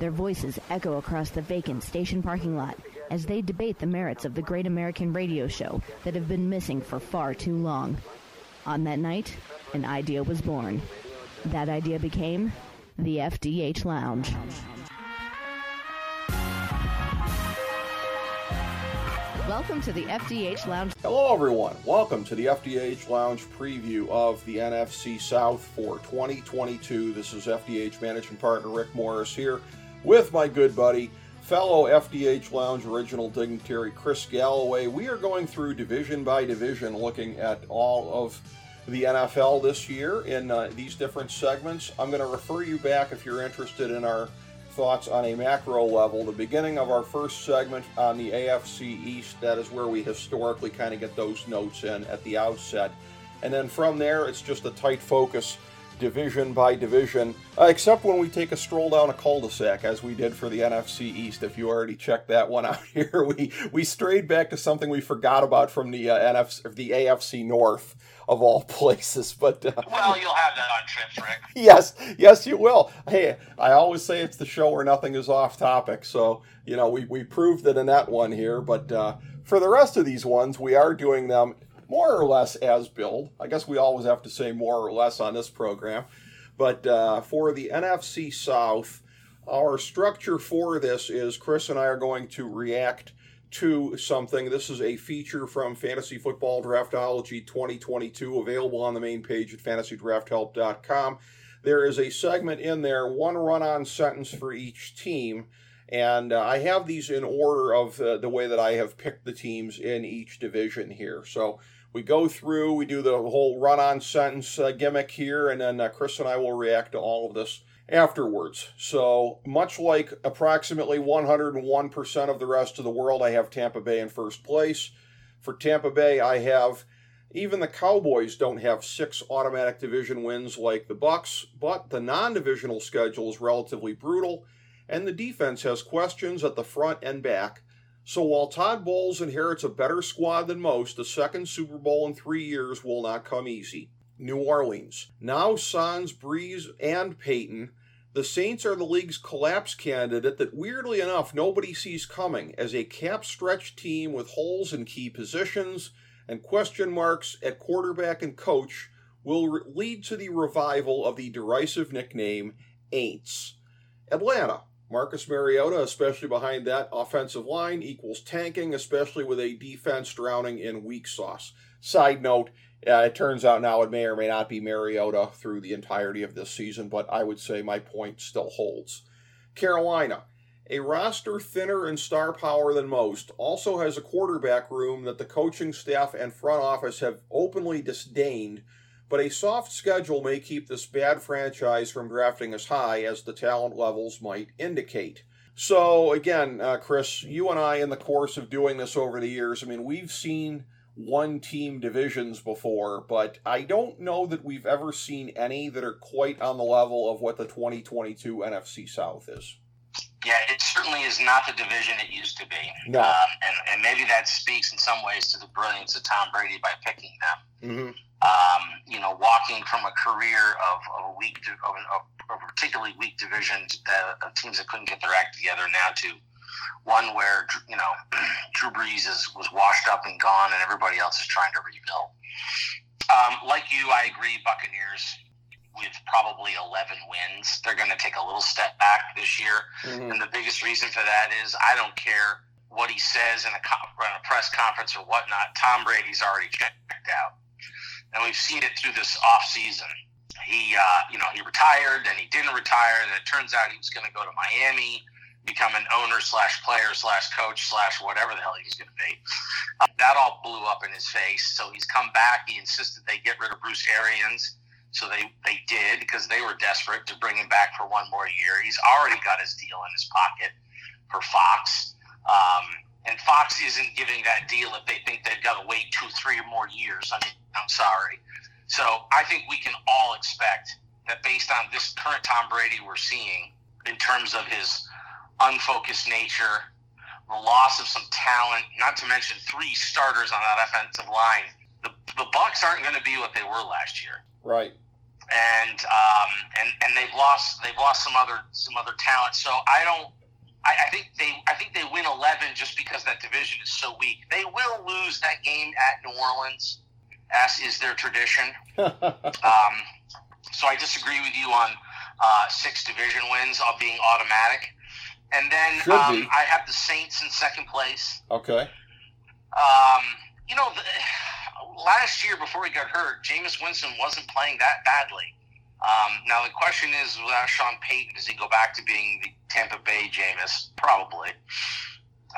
Their voices echo across the vacant station parking lot as they debate the merits of the great American radio show that have been missing for far too long. On that night, an idea was born. That idea became the FDH Lounge. Welcome to the FDH Lounge. Hello, everyone. Welcome to the FDH Lounge preview of the NFC South for 2022. This is FDH Management Partner Rick Morris here with my good buddy, fellow FDH Lounge original dignitary Chris Galloway. We are going through division by division, looking at all of the NFL this year in uh, these different segments. I'm going to refer you back if you're interested in our thoughts on a macro level. The beginning of our first segment on the AFC East, that is where we historically kind of get those notes in at the outset. And then from there, it's just a tight focus division by division, uh, except when we take a stroll down a cul-de-sac, as we did for the NFC East. If you already checked that one out here, we we strayed back to something we forgot about from the uh, NFC, the AFC North of all places. But uh, well, you'll have that on trips, Rick. yes, yes, you will. Hey, I always say it's the show where nothing is off topic. So you know, we we proved it in that one here, but. Uh, for the rest of these ones, we are doing them more or less as billed. I guess we always have to say more or less on this program. But uh, for the NFC South, our structure for this is Chris and I are going to react to something. This is a feature from Fantasy Football Draftology 2022, available on the main page at fantasydrafthelp.com. There is a segment in there, one run on sentence for each team. And uh, I have these in order of uh, the way that I have picked the teams in each division here. So we go through, we do the whole run on sentence uh, gimmick here, and then uh, Chris and I will react to all of this afterwards. So, much like approximately 101% of the rest of the world, I have Tampa Bay in first place. For Tampa Bay, I have even the Cowboys don't have six automatic division wins like the Bucs, but the non-divisional schedule is relatively brutal, and the defense has questions at the front and back so while Todd Bowles inherits a better squad than most, the second Super Bowl in three years will not come easy. New Orleans. Now Sans, Brees, and Payton. The Saints are the league's collapse candidate that weirdly enough nobody sees coming as a cap stretch team with holes in key positions and question marks at quarterback and coach will re- lead to the revival of the derisive nickname Aints. Atlanta. Marcus Mariota, especially behind that offensive line, equals tanking, especially with a defense drowning in weak sauce. Side note, uh, it turns out now it may or may not be Mariota through the entirety of this season, but I would say my point still holds. Carolina, a roster thinner in star power than most, also has a quarterback room that the coaching staff and front office have openly disdained but a soft schedule may keep this bad franchise from drafting as high as the talent levels might indicate. So, again, uh, Chris, you and I, in the course of doing this over the years, I mean, we've seen one team divisions before, but I don't know that we've ever seen any that are quite on the level of what the 2022 NFC South is. Yeah, it certainly is not the division it used to be. No. Um, and, and maybe that speaks in some ways to the brilliance of Tom Brady by picking them. Mm-hmm. Um, you know, walking from a career of, of a weak, of, a, of a particularly weak division that, of teams that couldn't get their act together now to one where, you know, Drew Brees is, was washed up and gone and everybody else is trying to rebuild. Um, like you, I agree, Buccaneers with probably 11 wins. They're going to take a little step back this year. Mm-hmm. And the biggest reason for that is I don't care what he says in a, in a press conference or whatnot. Tom Brady's already checked out. And we've seen it through this off season. He, uh, you know, he retired, then he didn't retire, and it turns out he was going to go to Miami, become an owner slash player slash coach slash whatever the hell he was going to be. Uh, that all blew up in his face. So he's come back. He insisted they get rid of Bruce Arians so they, they did because they were desperate to bring him back for one more year. He's already got his deal in his pocket for Fox. Um, Fox isn't giving that deal if they think they've got to wait two, three or more years. I mean, I'm sorry. So I think we can all expect that based on this current Tom Brady we're seeing in terms of his unfocused nature, the loss of some talent, not to mention three starters on that offensive line, the, the Bucs aren't going to be what they were last year. Right. And um, and and they've lost they've lost some other some other talent. So I don't I, I think they I think they win eleven just because that division is so weak. They will lose that game at New Orleans, as is their tradition. um, so I disagree with you on uh, six division wins of being automatic. And then um, I have the Saints in second place. Okay. Um, you know, the, last year before he got hurt, Jameis Winston wasn't playing that badly. Um, now the question is, without Sean Payton, does he go back to being the Tampa Bay Jameis? Probably.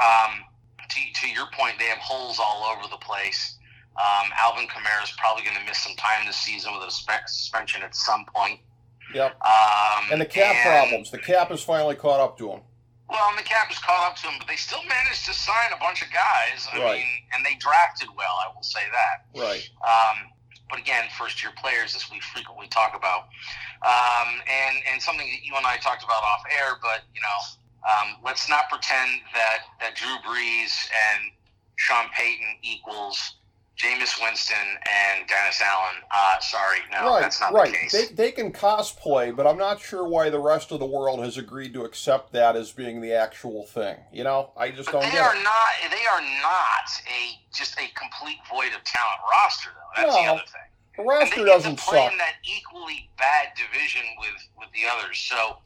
Um, to, to your point, they have holes all over the place. Um, Alvin Kamara is probably going to miss some time this season with a suspension at some point. Yep. Um, and the cap and, problems. The cap has finally caught up to him. Well, and the cap has caught up to him, but they still managed to sign a bunch of guys. I right. mean, and they drafted well. I will say that. Right. Um, but again, first year players, as we frequently talk about, um, and and something that you and I talked about off air. But you know, um, let's not pretend that that Drew Brees and Sean Payton equals Jameis Winston and Dennis Allen. Uh, sorry, no, right, that's not right. the case. They, they can cosplay, but I'm not sure why the rest of the world has agreed to accept that as being the actual thing. You know, I just but don't. They are it. not. They are not a just a complete void of talent roster, though. That's No, the other thing. The And roster they doesn't to play suck. in that equally bad division with with the others. So.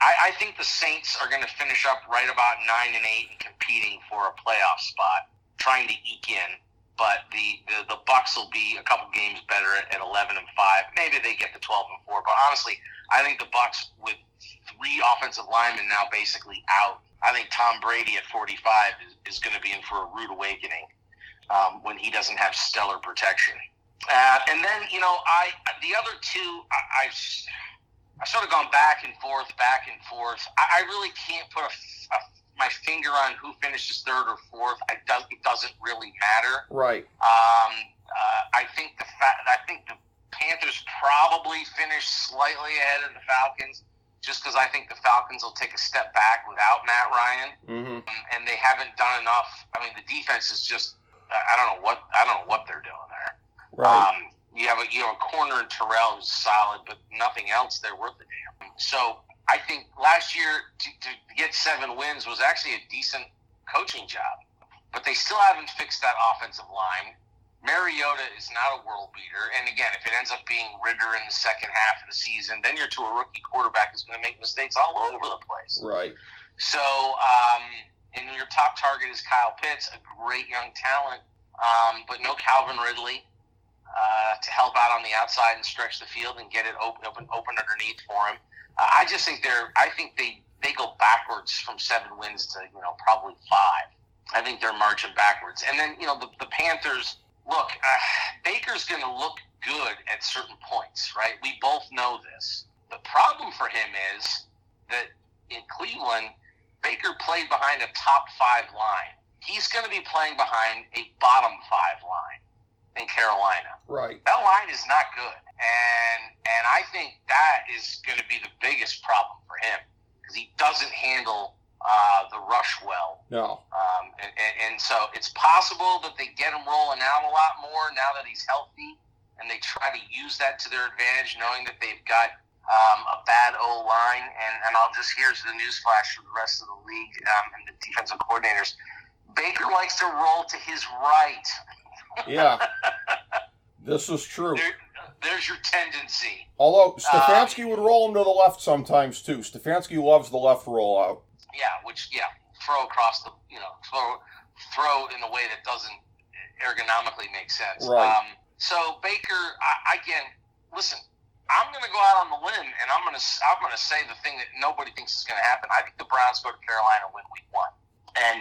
I, I think the Saints are going to finish up right about nine and eight and competing for a playoff spot, trying to eke in. But the, the the Bucs will be a couple games better at, at 11 and five. Maybe they get to 12 and four. But honestly, I think the Bucs with three offensive linemen now basically out. I think Tom Brady at 45 is, is going to be in for a rude awakening um, when he doesn't have stellar protection. Uh, and then you know, I the other two, I, I've I've sort of gone back and forth, back and forth. I, I really can't put a, a my finger on who finishes third or fourth. I does, it doesn't really matter. Right. Um, uh, I think the fa- I think the Panthers probably finish slightly ahead of the Falcons, just because I think the Falcons will take a step back without Matt Ryan, Mm-hmm. um, and they haven't done enough. I mean, the defense is just I don't know what I don't know what they're doing there. Right. Um, you have a you have a corner in Terrell who's solid, but nothing else there worth a damn. So I think last year to, to get seven wins was actually a decent coaching job, but they still haven't fixed that offensive line. Mariota is not a world beater, and again, if it ends up being Ridder in the second half of the season, then you're to a rookie quarterback who's going to make mistakes all over the place. right. So, um, and your top target is Kyle Pitts, a great young talent, um, but no Calvin Ridley uh, to help out on the outside and stretch the field and get it open, open, open underneath for him. Uh, I just think they're. I think they they go backwards from seven wins to you know probably five. I think they're marching backwards. And then you know the, the Panthers. Look, uh, Baker's going to look good at certain points, right? We both know this. The problem for him is that in Cleveland, Baker played behind a top five line. He's going to be playing behind a bottom five line in Carolina. Right. That line is not good, and and I think that is going to be the biggest problem for him because he doesn't handle uh, the rush well. No. Um, and, and, and so it's possible that they get him rolling out a lot more now that he's healthy, and they try to use that to their advantage, knowing that they've got um, a bad O line. And, and I'll just here's the newsflash for the rest of the league um, and the defensive coordinators. Baker likes to roll to his right. Yeah. this is true. There's your tendency. Although Stefanski would roll him to the left sometimes too. Stefanski loves the left rollout. Yeah, which yeah, throw across the you know throw throw in a way that doesn't ergonomically make sense. Right. Um, so Baker, I, again, listen. I'm going to go out on the limb, and I'm going to I'm going to say the thing that nobody thinks is going to happen. I think the Browns go to Carolina win Week One, and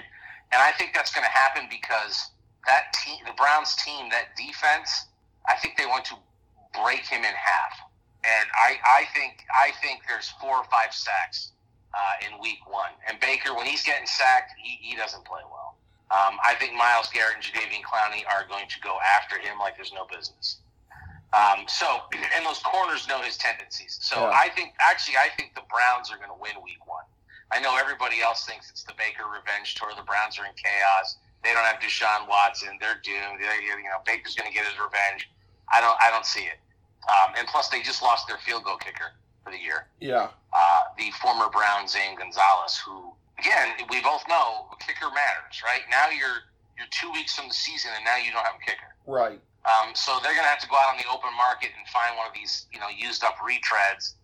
and I think that's going to happen because that team, the Browns team, that defense, I think they want to break him in half, and I I think I think there's four or five sacks uh, in week one. And Baker, when he's getting sacked, he, he doesn't play well. Um, I think Myles Garrett and Jadeveon Clowney are going to go after him like there's no business. Um, so, and those corners know his tendencies. So Yeah. I think, actually, I think the Browns are going to win week one. I know everybody else thinks it's the Baker revenge tour. The Browns are in chaos. They don't have Deshaun Watson. They're doomed. They're, you know, Baker's going to get his revenge. I don't, I don't see it. Um, and plus, they just lost their field goal kicker for the year Yeah. uh, the former Brown Zane Gonzalez, who again we both know a kicker matters, right? Now you're you're two weeks from the season, and now you don't have a kicker. Right. Um, so they're going to have to go out on the open market and find one of these, you know, used up retreads,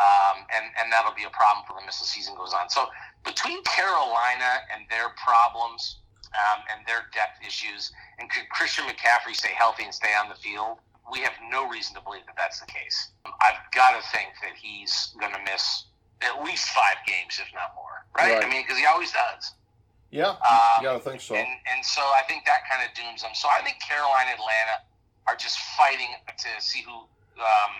um, and and that'll be a problem for them as the season goes on. So between Carolina and their problems um, and their depth issues, and could Christian McCaffrey stay healthy and stay on the field? We have no reason to believe that that's the case. I've got to think that he's going to miss at least five games, if not more. Right? Right. I mean, because he always does. Yeah. Um, you gotta think so. And, and so I think that kind of dooms them. So I think Carolina and Atlanta are just fighting to see who um,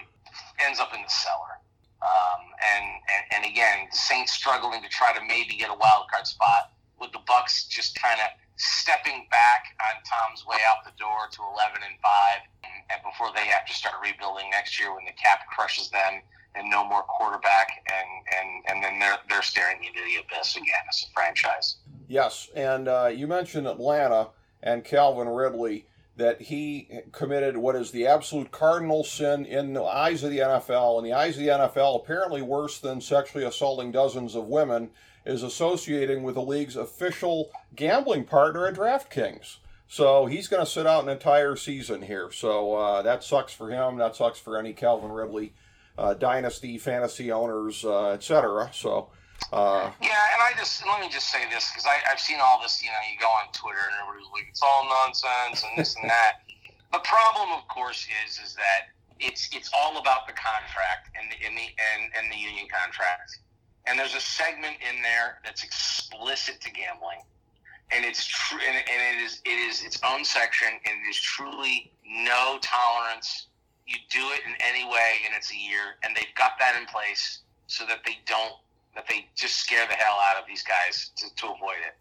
ends up in the cellar. Um, and, and and again, the Saints struggling to try to maybe get a wild card spot with the Bucs just kind of stepping back on Tom's way out the door to eleven and five, and, and before they have to start rebuilding next year when the cap crushes them and no more quarterback, and and and then they're they're staring into the abyss again as a franchise. Yes, and uh, you mentioned Atlanta and Calvin Ridley that he committed what is the absolute cardinal sin in the eyes of the NFL, in the eyes of the NFL, apparently worse than sexually assaulting dozens of women, is associating with the league's official gambling partner at DraftKings. So he's going to sit out an entire season here. So uh, that sucks for him. That sucks for any Calvin Ridley uh, dynasty fantasy owners, uh, etc. So. Uh, Yeah, and I just let me just say this because I've seen all this. You know, you go on Twitter and everybody's like, "It's all nonsense" and this and that. The problem, of course, is is that it's it's all about the contract and the in the and, and the union contract. And there's a segment in there that's explicit to gambling, and it's true, and, and it is it is its own section, and it is truly no tolerance. You do it in any way, and it's a year, and they've got that in place so that they don't that they just scare the hell out of these guys to, to avoid it.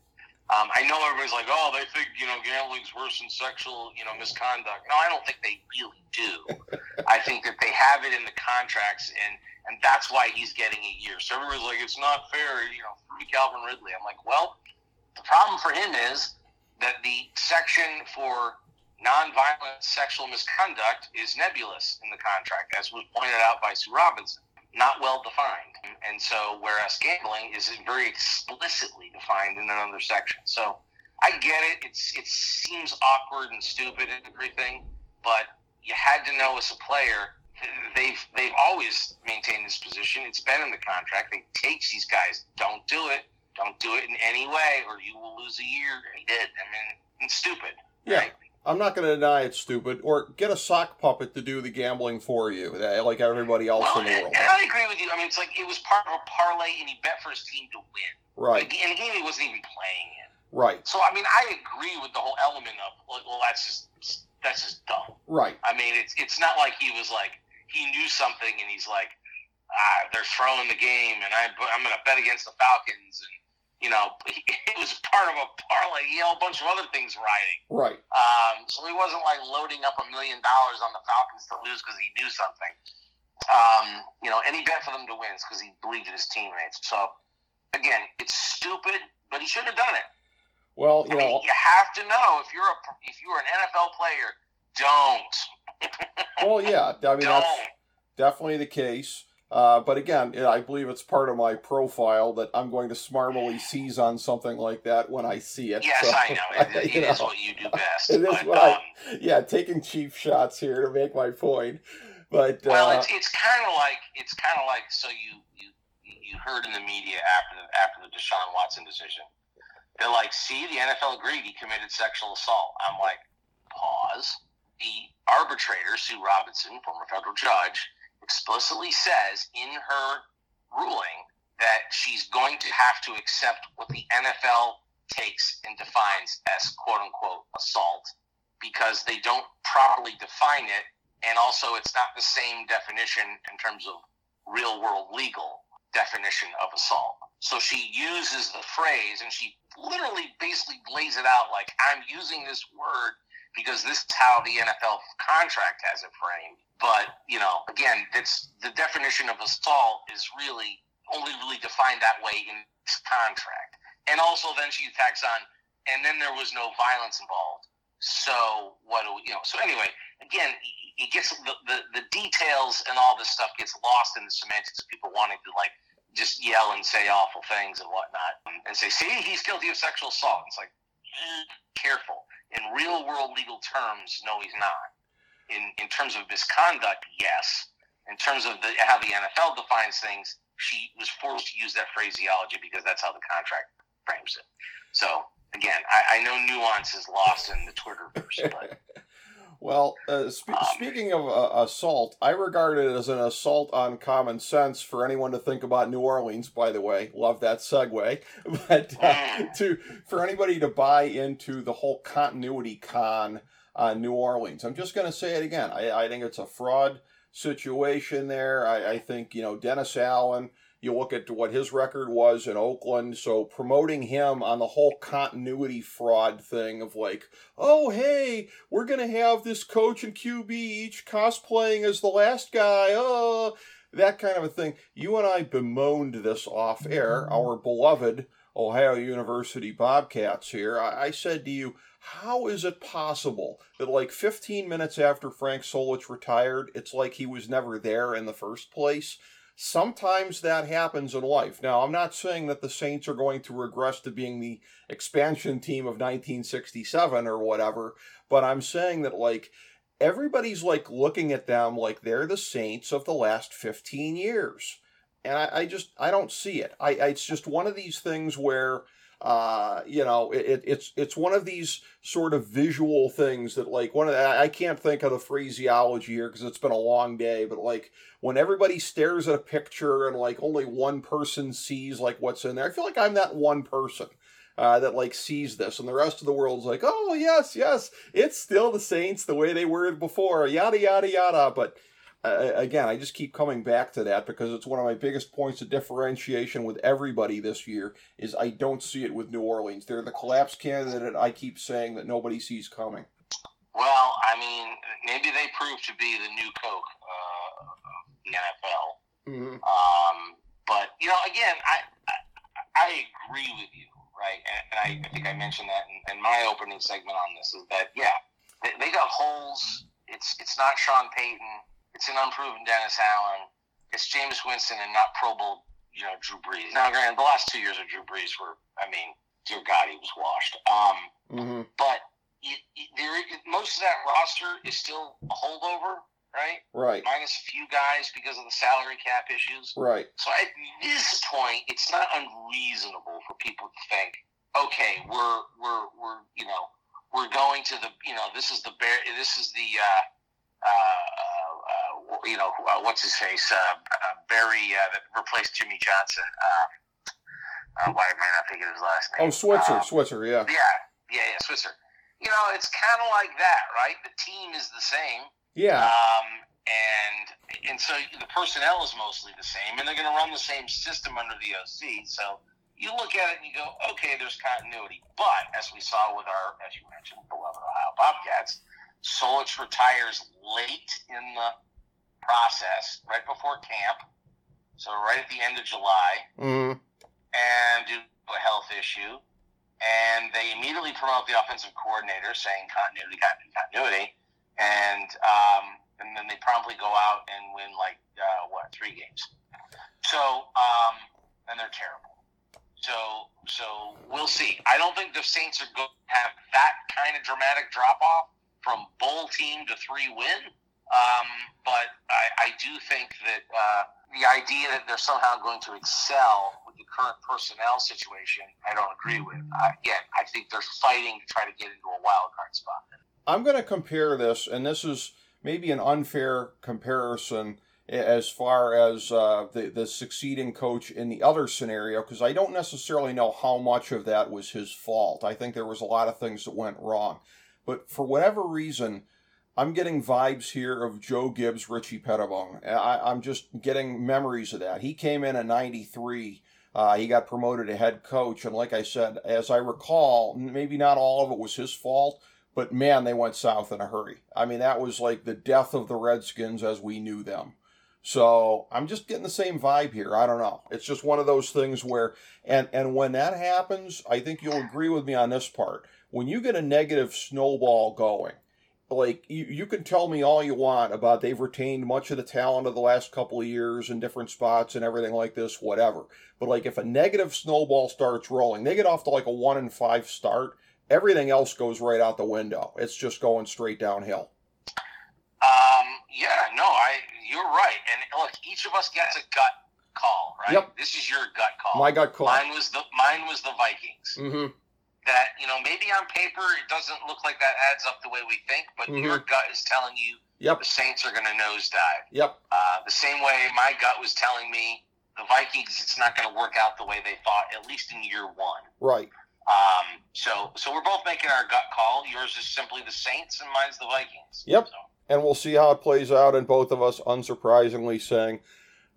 Um, I know everybody's like, oh, they think you know gambling's worse than sexual you know misconduct. No, I don't think they really do. I think that they have it in the contracts, and and that's why he's getting a year. So everybody's like, it's not fair, you know, free Calvin Ridley. I'm like, well, the problem for him is that the section for nonviolent sexual misconduct is nebulous in the contract, as was pointed out by Sue Robinson not well defined. And so, whereas gambling is very explicitly defined in another section. So, I get it. It's it seems awkward and stupid and everything, but you had to know as a player. They've they've always maintained this position. It's been in the contract. They teach these guys don't do it, don't do it in any way, or you will lose a year. And he did. I mean, it's stupid. Yeah. Right? I'm not going to deny it's stupid. Or get a sock puppet to do the gambling for you, like everybody else Well, in the world. and I agree with you. I mean, it's like it was part of a parlay, and he bet for his team to win. Right, and a game he wasn't even playing in. right, So I mean, I agree with the whole element of well, well that's just that's just dumb. right. I mean, it's it's not like he was like he knew something and he's like, ah, they're throwing the game and I I'm going to bet against the Falcons and you know it was part of a parlay. He had a bunch of other things riding. Right. Um, so he wasn't like loading up a million dollars on the Falcons to lose because he knew something. Um, you know, and he bet for them to win because he believed in his teammates. So again, it's stupid, but he shouldn't have done it. Well, I you mean, know, you have to know if you're a if you're an NFL player, don't well, yeah. I mean, that's definitely the case. Uh, but again, I believe it's part of my profile that I'm going to smarmily seize on something like that when I see it. Yes, So, I know. It, you it is know, what you do best. It is but, what I- um, Yeah, taking cheap shots here to make my point. But well, uh, it's it's kind of like it's kind of like so you you you heard in the media after the after the Deshaun Watson decision. They're like, see, the NFL agreed he committed sexual assault. I'm like, pause. The arbitrator, Sue Robinson, former federal judge, explicitly says in her ruling that she's going to have to accept what the NFL takes and defines as quote unquote assault because they don't properly define it. And also, it's not the same definition in terms of real world legal definition of assault. So she uses the phrase and she literally basically lays it out like, I'm using this word because this is how the NFL contract has it framed. But, you know, again, it's the definition of assault is really only really defined that way in this contract. And also then she tacks on, and then there was no violence involved. So what do we, you know? So anyway, again, it gets the, the, the details and all this stuff gets lost in the semantics of people wanting to like just yell and say awful things and whatnot and say, see, he's guilty of sexual assault. It's like, mm, careful. In real world legal terms, no, he's not. In in terms of misconduct, yes. In terms of the, how the NFL defines things, she was forced to use that phraseology because that's how the contract frames it. So again, I, I know nuance is lost in the Twitterverse, but. Well, uh, spe- um, speaking of uh, assault, I regard it as an assault on common sense for anyone to think about New Orleans. By the way, love that segue. But uh, mm. to for anybody to buy into the whole continuity con on New Orleans, I'm just going to say it again. I, I think it's a fraud situation there. I, I think you know Dennis Allen you look at what his record was in Oakland, so promoting him on the whole continuity fraud thing of like, oh, hey, we're going to have this coach and QB each cosplaying as the last guy, oh, that kind of a thing. You and I bemoaned this off air, mm-hmm. our beloved Ohio University Bobcats here. I, I said to you, how is it possible that like 15 minutes after Frank Solich retired, it's like he was never there in the first place? Sometimes that happens in life. Now, I'm not saying that the Saints are going to regress to being the expansion team of 1967 or whatever, but I'm saying that, like, everybody's like looking at them like they're the Saints of the last 15 years. And I, I just, I don't see it. I, I, it's just one of these things where uh, you know, it, it's it's one of these sort of visual things that like one of the, I can't think of the phraseology here because it's been a long day, but like when everybody stares at a picture and like only one person sees like what's in there, I feel like I'm that one person. Uh, that like sees this, and the rest of the world's like, oh yes, yes, it's still the Saints the way they were before, yada yada yada. But again, I just keep coming back to that because it's one of my biggest points of differentiation with everybody this year is I don't see it with New Orleans. They're the collapse candidate I keep saying that nobody sees coming. Well, I mean, maybe they prove to be the new Coke uh, of the NFL. Mm-hmm. Um, but you know, again, I, I, I agree with you, right? And, and I, I, think I mentioned that in, in, my opening segment on this is that yeah, they, they got holes. It's it's not Sean Payton it's an unproven Dennis Allen. It's Jameis Winston and not Pro Bowl, you know, Drew Brees. Now, granted, the last two years of Drew Brees were, I mean, dear God, he was washed. Um, mm-hmm. But you, you, there, most of that roster is still a holdover, right? Right. Minus a few guys because of the salary cap issues. Right. So at this point, it's not unreasonable for people to think, okay, we're we're we're you know we're going to the you know this is the bear this is the uh, uh, you know, uh, what's his face, uh, uh, Barry uh, that replaced Jimmy Johnson. Um, uh, why am I not thinking his last name? Oh, Switzer, um, Switzer, yeah, yeah, yeah, yeah, Switzer. You know, it's kind of like that, right? The team is the same. Yeah. Um, and and so the personnel is mostly the same, and they're going to run the same system under the OC. So you look at it and you go, okay, there's continuity. But as we saw with our, as you mentioned, beloved Ohio Bobcats, Solich retires late in the process right before camp, so right at the end of July, mm-hmm. and due to a health issue, and they immediately promote the offensive coordinator, saying continuity, continuity, continuity, and um, and then they promptly go out and win like uh, what three games. So um, and they're terrible. So so we'll see. I don't think the Saints are going to have that kind of dramatic drop off from bowl team to three win. Um, but I, I, do think that uh, the idea that they're somehow going to excel with the current personnel situation, I don't agree with. Uh, again, I think they're fighting to try to get into a wild card spot. I'm going to compare this, and this is maybe an unfair comparison as far as uh, the, the succeeding coach in the other scenario, because I don't necessarily know how much of that was his fault. I think there was a lot of things that went wrong. But for whatever reason, I'm getting vibes here of Joe Gibbs, Richie Petitbon. I, am just getting memories of that. He came in in '93 Uh, he got promoted to head coach, and like I said, as I recall, maybe not all of it was his fault, but man, they went south in a hurry. I mean, that was like the death of the Redskins as we knew them. So I'm just getting the same vibe here. I don't know. It's just one of those things where, and and when that happens, I think you'll agree with me on this part. When you get a negative snowball going, like you, you can tell me all you want about they've retained much of the talent of the last couple of years in different spots and everything like this, whatever. But like if a negative snowball starts rolling, they get off to like a one and five start, everything else goes right out the window. It's just going straight downhill. Um, yeah, no, I you're right. And look, each of us gets a gut call, right? Yep. This is your gut call. My gut call. Mine was the mine was the Vikings. Mm-hmm. That you know maybe on paper it doesn't look like that adds up the way we think, but Mhm. your gut is telling you Yep. the Saints are going to nosedive. Yep. Uh, the same way my gut was telling me the Vikings, it's not going to work out the way they thought, at least in year one. Right. Um, so, so we're both making our gut call. Yours is simply the Saints, and mine's the Vikings. Yep. So, and we'll see how it plays out. And both of us, unsurprisingly, saying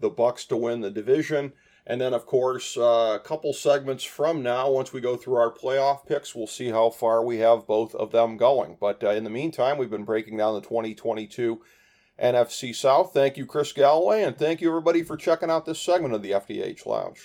the Bucs to win the division. And then, of course, uh, a couple segments from now, once we go through our playoff picks, we'll see how far we have both of them going. But uh, in the meantime, we've been breaking down the 2022 NFC South. Thank you, Chris Galloway, and thank you, everybody, for checking out this segment of the FDH Lounge.